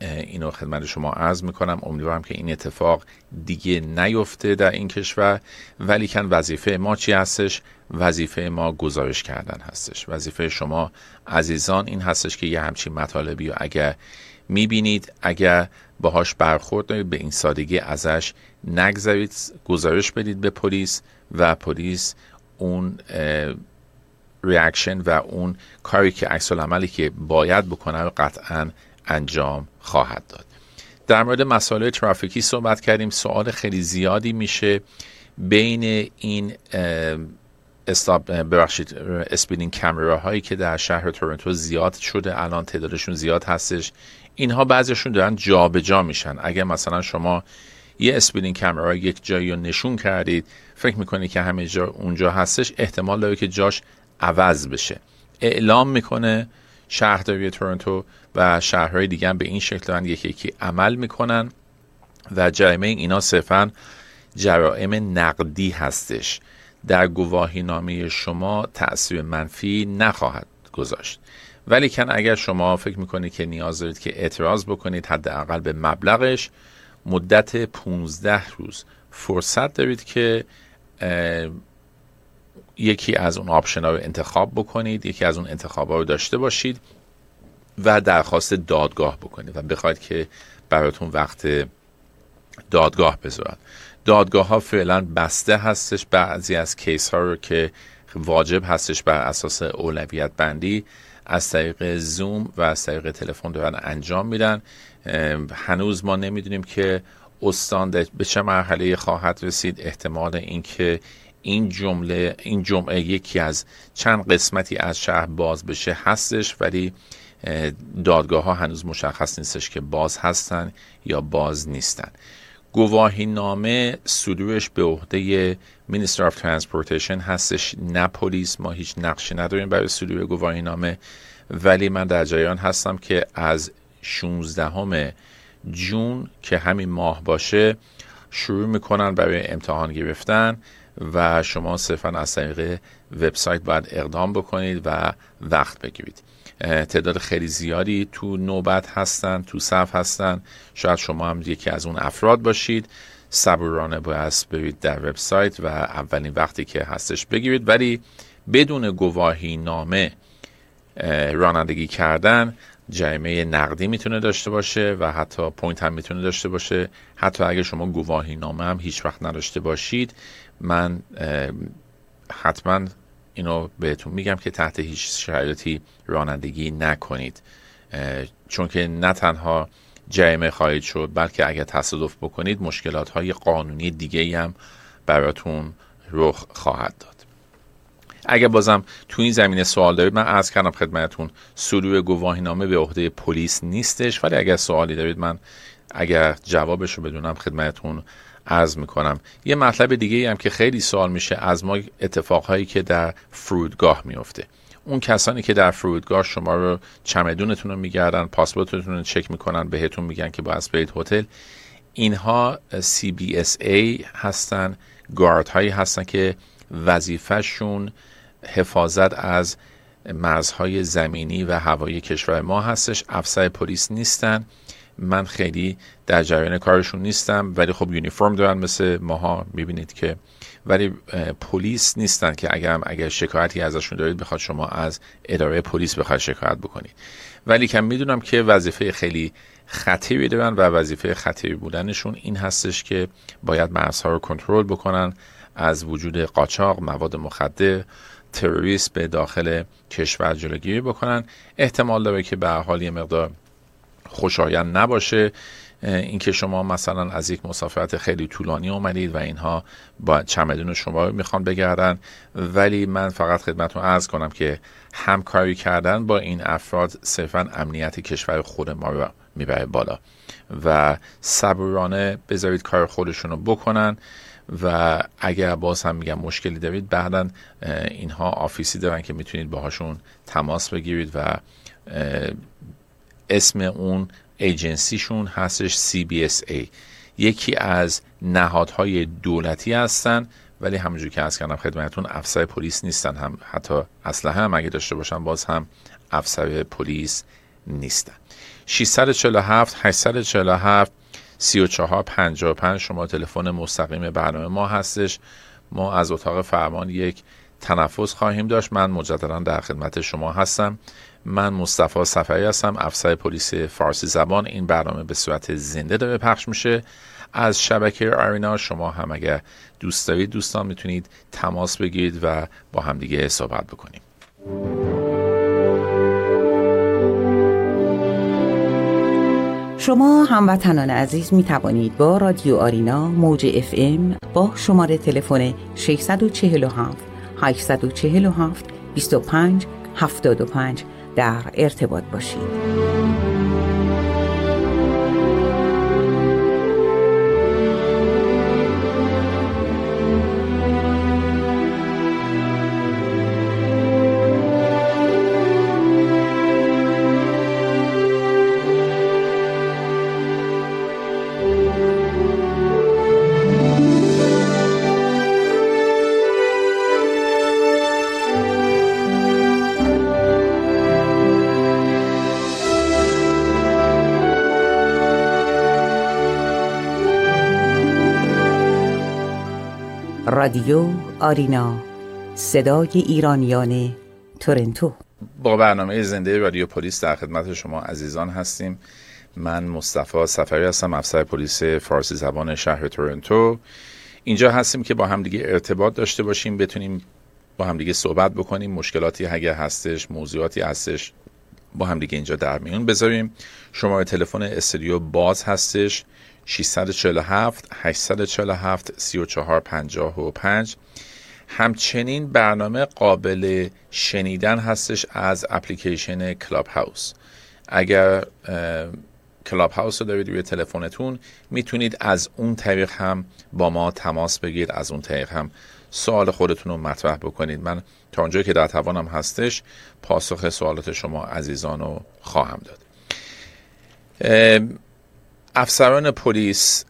اینو خدمت شما عرض می‌کنم. امیدوارم که این اتفاق دیگه نیفته در این کشور. ولی کن وظیفه ما چی هستش؟ وظیفه ما گزارش کردن هستش. وظیفه شما عزیزان این هستش که یه همچین مطالبی و اگر می‌بینید اگر باهاش برخورد دارید به این سادگی ازش نگذارید گزارش بدید به پلیس و پلیس اون reaction و اون کاری که عکس العملی که باید بکنه رو قطعا انجام خواهد داد. در مورد مسائل ترافیکی صحبت کردیم. سوال خیلی زیادی میشه بین این ببخشید speeding هایی که در شهر تورنتو زیاد شده الان تعدادشون زیاد هستش. اینها بعضیشون دارن جابجا جا میشن. اگر مثلا شما یه speeding camera یک جایی رو نشون کردید فکر می‌کنید که همه جا اونجا هستش احتمال داره که جاش عوض بشه. اعلام می‌کنه شهرداری تورنتو و شهرهای دیگه به این شکل دارن یکی یکی عمل می‌کنن و جریمه اینا صرفا جرائم نقدی هستش. در گواهی نامه شما تأثیر منفی نخواهد گذاشت. ولی کن اگر شما فکر می‌کنید که نیاز دارید که اعتراض بکنید حداقل به مبلغش مدت 15 روز فرصت دارید که یکی از اون آپشن ها رو انتخاب بکنید یکی از اون انتخاب ها رو داشته باشید و درخواست دادگاه بکنید و بخواید که براتون وقت دادگاه بذارن دادگاه ها فعلا بسته هستش بعضی از کیس ها رو که واجب هستش بر اساس اولویت بندی از طریق زوم و از طریق تلفن دارن انجام میدن. هنوز ما نمی‌دونیم که استان به چه مرحله خواهد رسید. احتمال اینکه این جمله این جمعه یکی از چند قسمتی از شهر باز بشه هستش ولی دادگاه ها هنوز مشخص نیستش که باز هستن یا باز نیستن. گواهی نامه صدورش به عهده Minister of Transportation هستش. نه پلیس ما هیچ نقشی نداریم برای صدور گواهی نامه ولی من در جریان هستم که از 16 June که همین ماه باشه شروع می‌کنن برای امتحان گرفتن. و شما صرفا از طریق وبسایت باید اقدام بکنید و وقت بگیرید. تعداد خیلی زیادی تو نوبت هستن تو صف هستن. شاید شما هم یکی از اون افراد باشید. صبورانه باید برید در وبسایت و اولین وقتی که هستش بگیرید. ولی بدون گواهی نامه رانندگی کردن جریمه نقدی می‌تونه داشته باشه و حتی پوینت هم می‌تونه داشته باشه. حتی اگه شما گواهی نامه هم هیچ وقت نداشته باشید من حتما اینو بهتون میگم که تحت هیچ شرایطی رانندگی نکنید. چون که نه تنها جریمه خواهید شد بلکه اگر تصادف بکنید مشکلات های قانونی دیگه هم براتون رخ خواهد داد. اگر بازم تو این زمینه سوال دارید من عرض کردم خدمتتون گواهی گواهینامه به عهده پلیس نیستش ولی اگر سوالی دارید من اگر جوابش رو بدونم خدمتتون عرض می‌کنم. یه مطلب دیگه هم که خیلی سوال میشه از ما اتفاقهایی که در فرودگاه میفته اون کسانی که در فرودگاه شما رو چمدونتون رو میگردن پاسپورتتون رو چک می‌کنن بهتون میگن که باید برید هتل اینها CBSA هستن گارد هایی هستن که وظیفهشون حفاظت از مرزهای زمینی و هوایی کشور ما هستش. افسر پلیس نیستن. من خیلی در جریان کارشون نیستم ولی خب یونیفرم دارن مثل ماها می‌بینید که ولی پلیس نیستن که اگر اگر شکایتی ازشون دارید بخواد شما از اداره پلیس بخواد شکایت بکنید. ولی که می‌دونم که وظیفه خیلی خطیری دارن و وظیفه خطیری بودنشون این هستش که باید مرزها رو کنترل بکنن از وجود قاچاق مواد مخدر تروریست به داخل کشور جلوگیری بکنن. احتمال داره که به حال یه مقدار خوشایند نباشه. اینکه شما مثلا از یک مسافرت خیلی طولانی اومدید و اینها با چمدون شما می‌خوان بگردن. ولی من فقط خدمتون عرض کنم که همکاری کردن با این افراد صرفا امنیت کشور خود ما رو می‌بره بالا و صبورانه بذارید کار خودشون رو بکنن و اگر باز هم میگم مشکلی دارید بعدا اینها آفیسی دارن که می‌تونید باهاشون تماس بگیرید و اسم اون ایجنسیشون هستش CBSA یکی از نهادهای دولتی هستن ولی همونجور که از کردم خدمتون افسر پلیس نیستن. هم حتی اصلا هم اگه داشته باشن باز هم افسر پلیس نیستن. 647 847 34 55 شما تلفن مستقیم برنامه ما هستش. ما از اتاق فرمان یک تنفس خواهیم داشت. من مجددا در خدمت شما هستم. من مصطفی سفری هستم افسر پلیس فارسی زبان. این برنامه به صورت زنده داره پخش میشه. از شبکه آرینا شما هم اگر دوست دارید دوستان می‌تونید تماس بگیرید و با همدیگه صحبت بکنیم. شما هموطنان عزیز می توانید با رادیو آرینا موج اف ام با شماره تلفن 647 847 25 75 در ارتباط باشید. رادیو آرینا صدای ایرانیان تورنتو. با برنامه زنده رادیو پلیس در خدمت شما عزیزان هستیم. من مصطفی سفری هستم افسر پلیس فارسی زبان شهر تورنتو. اینجا هستیم که با همدیگه ارتباط داشته باشیم بتونیم با همدیگه صحبت بکنیم. مشکلاتی اگر هستش موضوعاتی هستش با همدیگه اینجا در میون بذاریم. شماره تلفن استودیو باز هستش. 647 847 3455 همچنین برنامه قابل شنیدن هستش از اپلیکیشن Clubhouse اگر Clubhouse رو دارید روی تلفنتون می‌تونید از اون طریق هم با ما تماس بگیرید از اون طریق هم سوال خودتون رو مطرح بکنید. من تا اونجایی که در توانم هستش پاسخ سوالات شما عزیزان رو خواهم داد. افسران پلیس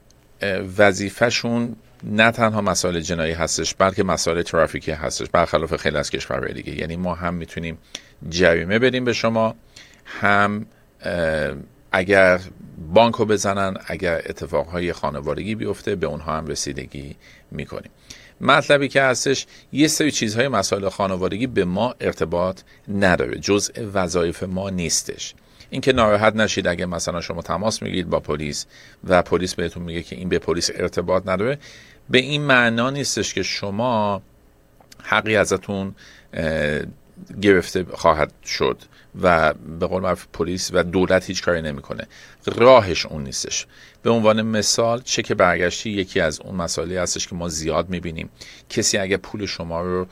وظیفهشون نه تنها مسائل جنایی هستش بلکه مسائل ترافیکی هستش برخلاف خیلی از کشورهای دیگه. یعنی ما هم می‌تونیم جریمه بدیم به شما هم اگر بانک رو بزنن اگر اتفاقهای خانوادگی بیفته به اونها هم رسیدگی می‌کنیم. مطلبی که هستش یه سری چیزهای مسائل خانوادگی به ما ارتباط نداره جزء وظایف ما نیستش. اینکه ناراحت نشید اگه مثلا شما تماس می‌گیرید با پلیس و پلیس بهتون میگه که این به پلیس ارتباط نداره به این معنا نیستش که شما حقی ازتون گرفته خواهد شد و به قول معروف پلیس و دولت هیچ کاری نمی‌کنه. راهش اون نیستش. به عنوان مثال چک برگشتی یکی از اون مسائلی هستش که ما زیاد می‌بینیم. کسی اگه پول شما رو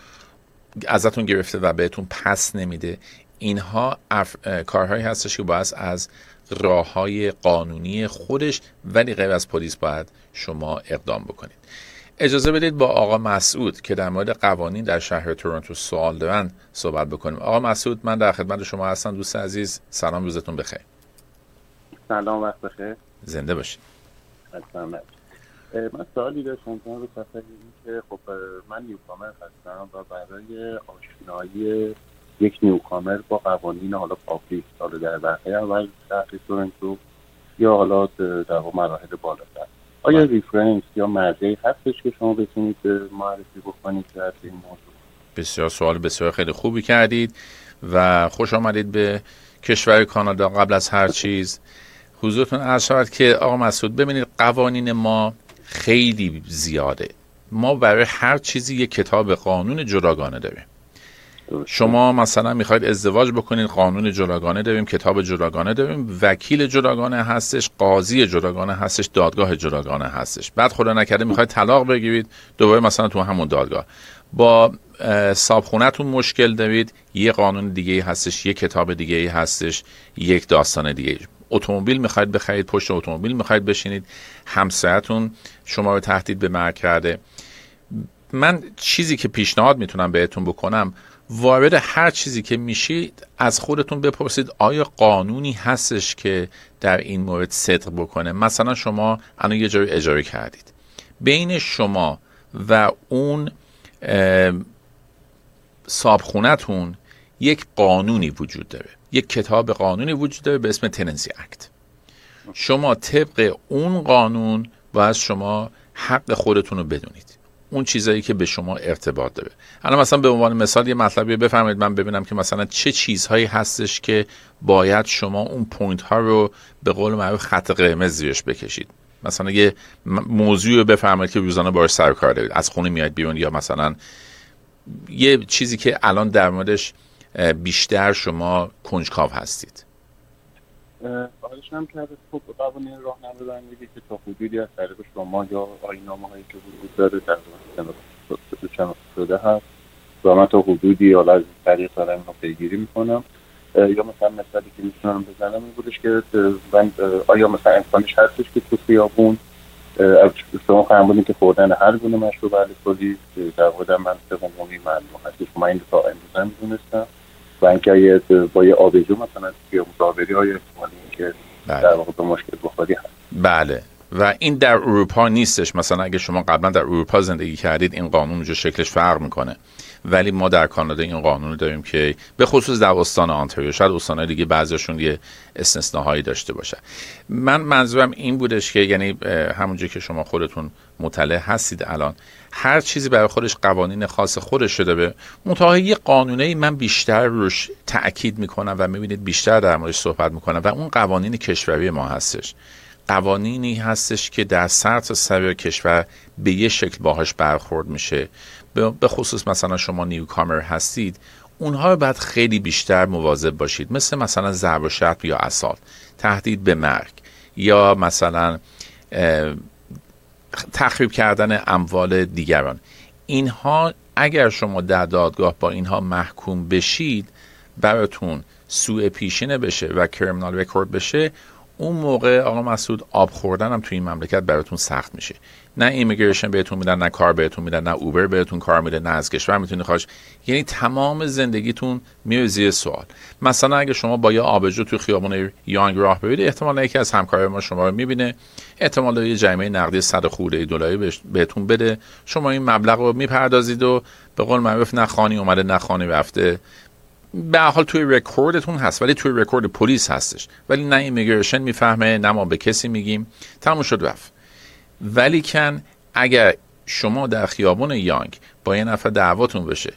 ازتون گرفته و بهتون پس نمیده اینها اف... کارهایی هستش که باید از راه های قانونی خودش ولی غیر از پلیس باید شما اقدام بکنید. اجازه بدید با آقا مسعود که در مورد قوانین در شهر تورنتو سوال دارن صحبت بکنیم. آقا مسعود من در خدمت شما هستم. دوست عزیز سلام روزتون بخیر. سلام وقت بخیر. زنده باشید. من سوالی داشتم رو سفر که خب من نیوکامر هستم و برای آشنایی یک نیوکامر با قوانین حالا پابلیک سال در برخی اول شهر تورنتو یا حالا در مراحل بالاتر. آیا بله. ریفرنس یا مرجعی هستش که شما بتونید معرفی بکنید در این موضوع؟ بسیار سوال بسیار خیلی خوبی کردید و خوش آمدید به کشور کانادا. قبل از هر چیز حضورتون عرض شود که آقا مسعود ببینید قوانین ما خیلی زیاده. ما برای هر چیزی یک کتاب قانون جداگانه داریم. شما مثلا می‌خواید ازدواج بکنید قانون جداگانه داریم کتاب جداگانه داریم وکیل جداگانه هستش قاضی جداگانه هستش دادگاه جداگانه هستش. بعد خدا نکرده می‌خواید طلاق بگیرید دوباره مثلا تو همون دادگاه. با صابخونهتون مشکل دارید یه قانون دیگه هستش یه کتاب دیگه هستش یک داستان دیگه اتومبیل می‌خواید بخرید پشت اتومبیل می‌خواید بشینید همسایتون شما رو تهدید به مرگ کرده. من چیزی که پیشنهاد می‌تونم بهتون بکنم وارد هر چیزی که میشید از خودتون بپرسید آیا قانونی هستش که در این مورد صدق بکنه؟ مثلا شما الان یه جایی اجاره کردید. بین شما و اون صابخونتون یک قانونی وجود داره. یک کتاب قانونی وجود داره به اسم Tenancy Act شما طبق اون قانون باید شما حق خودتون رو بدونید. اون چیزایی که به شما ارتباط داره. الان مثلا به عنوان مثال یه مطلبی بفرمایید. من ببینم که مثلا چه چیزهایی هستش که باید شما اون point ها رو به قول معروف خط قرمز زیرش بکشید. مثلا یه موضوع رو بفرمایید که روزانه باش سر کار دارید. از خونه میاد بیرون یا مثلا یه چیزی که الان در موردش بیشتر شما کنجکاو هستید. خواهش هم کرده خب قوانین راهنمایی که تا حدودی از طریق شما یا آینامه هایی که وجود داره در شناسه شده هست و من تا حدودی حالا از طریق دارم رو پیگیری می‌کنم. یا مثلا مثالی که می‌تونم بزنم این بودش که من آیا مثلا امکانش هستش که تو خیابون شما فرمودین که خوردن هر گونه مشروب الکلی در واقع من به عمومی معلوم هست که من این تا امروز می‌دونستم. و اینکه با یه آبجو مثلا توی مسافری های احتمالی که بله. در واقع به مشکل بخوری هست. بله. و این در اروپا نیستش. مثلا اگه شما قبلا در اروپا زندگی کردید این قانون اونجا شکلش فرق می‌کنه. ولی ما در کانادا این قانون داریم که به خصوص در استان آنتاریو شاید استانهای دیگه بعضیشون یه استثناهایی داشته باشه. من منظورم این بودش که یعنی همونجا که شما خودتون مطلع هستید الان هر چیزی برای خودش قوانین خاص خودش شده به منتها یه قانونه من بیشتر روش تاکید می‌کنم و می‌بینید بیشتر در موردش صحبت می‌کنم و اون قوانین کشوری ما هستش. قوانینی هستش که در سر تا سر کشور به یه شکل باهاش برخورد میشه. به خصوص مثلا شما نیوکامر هستید اونها باید خیلی بیشتر مواظب باشید. مثل مثلا ضرب و شرط یا اصال تهدید به مرگ. یا مثلا تخریب کردن اموال دیگران. اینها اگر شما در دادگاه با اینها محکوم بشید براتون سوء پیشینه بشه و criminal record بشه اون موقع آقا مسعود آب خوردن هم توی این مملکت براتون سخت میشه. نه immigration بهتون میدن نه کار بهتون میدن نه Uber بهتون کار میده نه از کشور می‌تونی خارج شی. یعنی تمام زندگیتون میره زیر سوال. مثلا اگه شما با یه آبجو توی خیابون یانگ راه برید احتمال یکی از همکارای ما شما رو می‌بینه. احتمال یه جریمه نقدی 100 خورده دلاری بهتون بده. شما این مبلغ رو می‌پردازید و به قول معروف نه خانی اومده نه خانی رفته. به حال توی رکوردتون هست ولی توی رکورد پلیس هستش. ولی نه immigration می‌فهمه نه ما به کسی میگیم. تموم شد رفت. ولیکن اگر شما در خیابون یانگ با یه نفر دعواتون بشه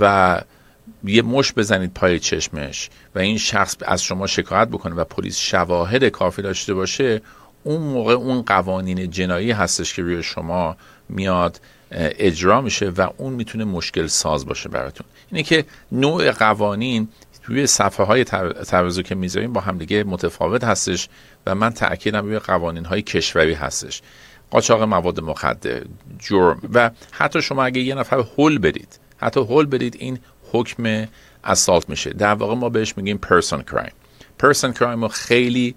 و یه مش بزنید پای چشمش و این شخص از شما شکایت بکنه و پلیس شواهد کافی داشته باشه اون موقع اون قوانین جنایی هستش که روی شما میاد اجرا میشه و اون می‌تونه مشکل ساز باشه براتون. اینه که نوع قوانین روی صفحه های ترازو که می‌ذاریم با همدیگه متفاوت هستش و من تاکیدم روی قوانین های کشوری هستش. قاچاق مواد مخدر جرم. و حتی شما اگه یه نفر هول بدید حتی هول بدید این حکم اسالت میشه. در واقع ما بهش میگیم پرسون کرایم پرسون کرایم رو خیلی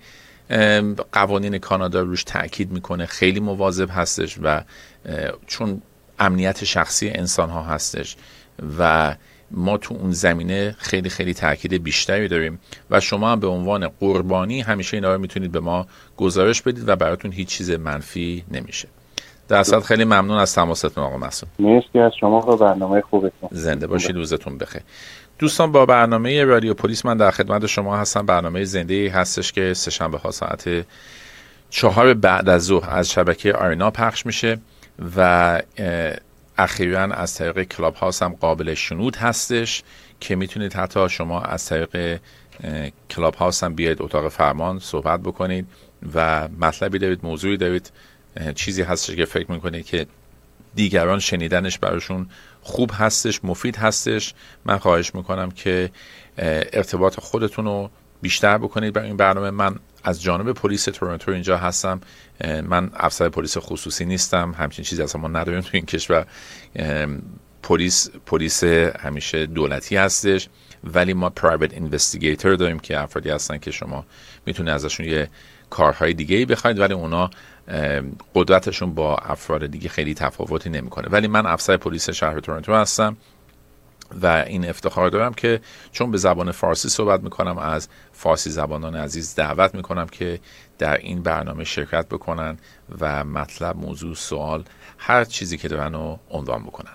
قوانین کانادا روش تاکید می‌کنه. خیلی مواظب هستش و چون امنیت شخصی انسان ها هستش و ما تو اون زمینه خیلی خیلی تاکید بیشتری داریم و شما هم به عنوان قربانی همیشه اینا رو می‌تونید به ما گزارش بدید و براتون هیچ چیز منفی نمیشه. در خیلی ممنون از تماستون آقا مسعود مرسی از شما و برنامه خوبتون. زنده باشید روزتون بخیر. دوستان با برنامه رادیو پلیس من در خدمت شما هستم. برنامه زنده هستش که سهشنبه ها ساعت چهار بعد از ظهر از شبکه آرینا پخش میشه و اخیرا از طریق کلاب هاوس هم قابل شنود هستش که می‌تونید حتی شما از طریق کلاب هاوس هم بیاید اتاق فرمان صحبت بکنید و مطلبی دارید موضوعی دارید چیزی هستش که فکر می‌کنید که دیگران شنیدنش براشون خوب هستش مفید هستش. من خواهش می‌کنم که ارتباط خودتون رو بیشتر بکنید. برای این برنامه من از جانب پلیس تورنتو اینجا هستم. من افسر پلیس خصوصی نیستم. همچین چیزی اصلا ما نداریم تو این کشور. پلیس پلیس همیشه دولتی هستش ولی ما پرایوت اینوستیگیتور داریم که افرادی هستن که شما می‌تونه ازشون یه کارهای دیگه ای بخواید ولی اونا قدرتشون با افراد دیگه خیلی تفاوتی نمی‌کنه. ولی من افسر پلیس شهر تورنتو هستم. و این افتخار دارم که چون به زبان فارسی صحبت می‌کنم از فارسی زبانان عزیز دعوت می‌کنم که در این برنامه شرکت بکنن و مطلب موضوع سوال هر چیزی که دارن رو عنوان بکنن.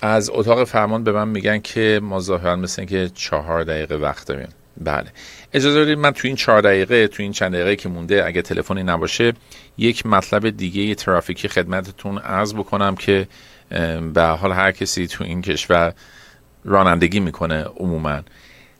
از اتاق فرمان به من میگن که ما ظاهرا مثل که چهار دقیقه وقت داریم. بله. اجازه بدید من تو این چهار دقیقه تو این چند دقیقه که مونده اگه تلفنی نباشه یک مطلب دیگه ترافیکی خدمتتون عرض بکنم که به حال هر کسی تو این کشور رانندگی می‌کنه عموما.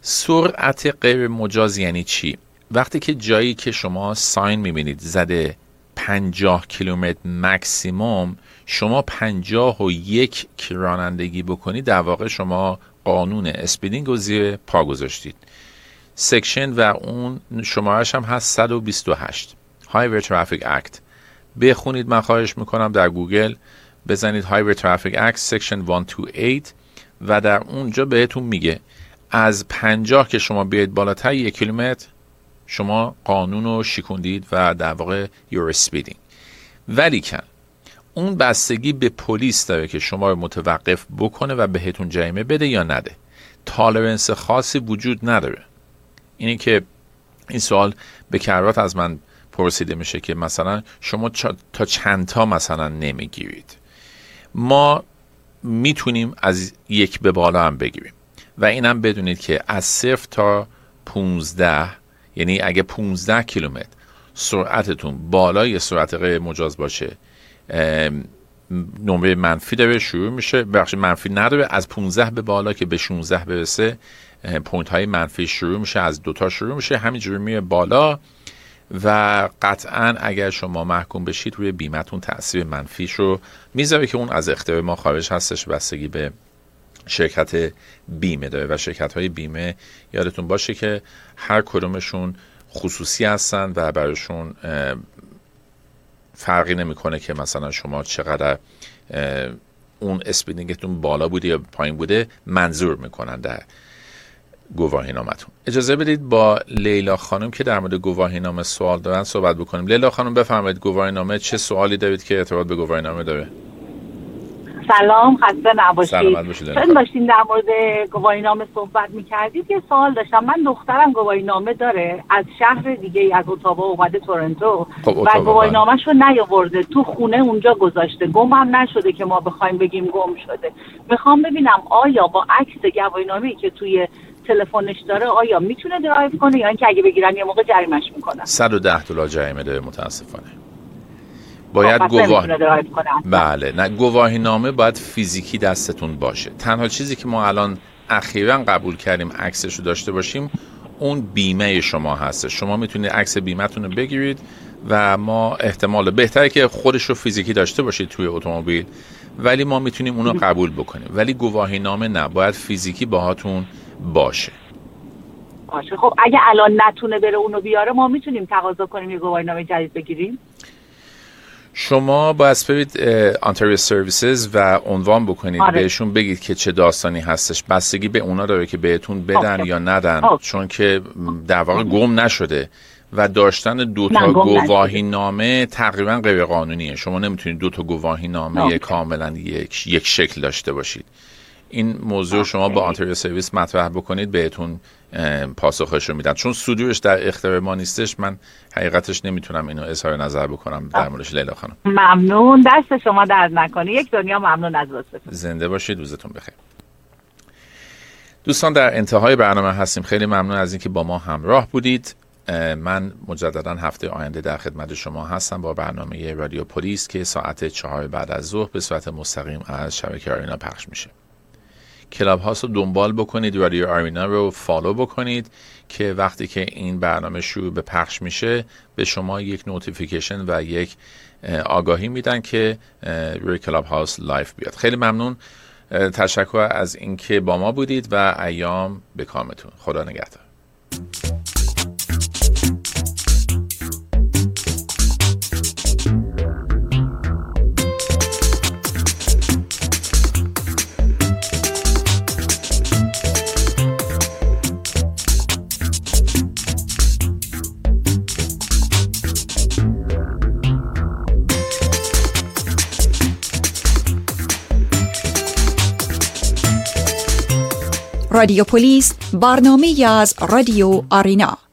سرعت غیر مجاز یعنی چی؟ وقتی که جایی که شما ساین می‌بینید زده 50 کیلومتر مکسیموم شما 51 و یک رانندگی بکنید در واقع شما قانون speeding رو زیر پا گذاشتید. section و اون شمارش هم هست 128 Highway Traffic Act. بخونید من خواهش می‌کنم در گوگل بزنید Highway Traffic Act Section 128 و در اونجا بهتون میگه از پنجاه که شما بیاید بالاتر یک کیلومتر شما قانون رو شکوندید و در واقع you're speeding. ولی کن اون بستگی به پلیس داره که شما رو متوقف بکنه و بهتون جریمه بده یا نده. تالرنس خاصی وجود نداره. اینی که این سوال به کرات از من پرسیده میشه که مثلا شما تا چند تا مثلا نمی‌گیرید. ما می‌تونیم از یک به بالا هم بگیریم. و اینم بدونید که از صفر تا 15 یعنی اگه 15 کیلومتر سرعتتون بالای سرعت غیر مجاز باشه نمره منفی داره شروع میشه. بخش منفی نداره. از 15 به بالا که به 16 برسه پوینت های منفی شروع میشه از دوتا شروع میشه. همینجوری میره بالا. و قطعا اگر شما محکوم بشید روی بیمتون تاثیر منفیش رو می‌ذاره که اون از اختیار ما خارج هستش. بستگی به شرکت بیمه داره و شرکت های بیمه یادتون باشه که هر کدومشون خصوصی هستن و براشون فرقی نمی‌کنه که مثلا شما چقدر اون اسپیدینگتون بالا بوده یا پایین بوده منظور می‌کنن در گواهی نامتون اجازه بدید با لیلا خانم که در مورد گواهی نامه سوال دارن صحبت بکنیم. لیلا خانم بفرمایید گواهی نامه چه سوالی دارید که ارتباط به گواهی نامه داره؟ سلام خسته نباشید. چون خانم. داشتیم در مورد گواهی نامه صحبت می‌کردید؟ یه سوال داشتم. من دخترم گواهی نامه داره. از شهر دیگه از اتاوا اومده تورنتو. خب، و گواهی بله. نامهش رو نیاورده. تو خونه اونجا گذاشته. گم هم نشده که ما بخوایم بگیم گم شده. می‌خوام ببینم آیا با عکس گواهی نامه‌ای که توی تلفنش داره آیا می‌تونه درایو کنه یا اینکه اگه بگیرن یه موقع جریمش می‌کنن؟ 110 دلار جریمه داره متاسفانه. باید خب، پس گواه بله نه گواهی نامه باید فیزیکی دستتون باشه. تنها چیزی که ما الان اخیرا قبول کردیم عکسش رو داشته باشیم اون بیمه شما هست شما می‌تونید عکس بیمهتون رو بگیرید و ما احتمال بهتره که خودش رو فیزیکی داشته باشید توی اتومبیل ولی ما می‌تونیم اونو قبول بکنیم. ولی گواهی نامه نه باید فیزیکی باهاتون باشه باشه خب اگه الان نتونه بره اونو بیاره ما می‌تونیم تقاضا کنیم یه گواهی نامه جدید بگیریم شما باید برید Ontario Services و عنوان بکنید آره. بهشون بگید که چه داستانی هستش بستگی به اونا داره که بهتون بدن okay. یا ندن okay. چون که در واقع گم نشده و داشتن دو تا گواهی نامه تقریبا غیر قانونیه شما نمی‌تونید دو تا گواهی نامه. کاملا یک یک شکل داشته باشید این موضوع شما با Ontario Service مطرح بکنید بهتون پاسخش رو میدن. چون صدورش در اختیار ما نیستش من حقیقتش نمی‌تونم اینو اظهار نظر بکنم در موردش لیلا خانم. ممنون. دست شما درد نکنه. یک دنیا ممنون از لطفتون زنده باشید روزتون بخیر. دوستان در انتهای برنامه هستیم. خیلی ممنون از اینکه با ما همراه بودید. من مجددا هفته آینده در خدمت شما هستم با برنامه رادیو پلیس که ساعت چهار بعد از ظهر به صورت مستقیم از شبکه آرینا پخش میشه. Clubhouse رو دنبال بکنید رادیو آرینا رو follow بکنید که وقتی که این برنامه شروع به پخش میشه به شما یک notification و یک اه، آگاهی میدن که روی Clubhouse live میاد. خیلی ممنون. تشکر از اینکه با ما بودید و ایام به کامتون. خدا نگهدار. رادیو پلیس برنامه از رادیو آرینا.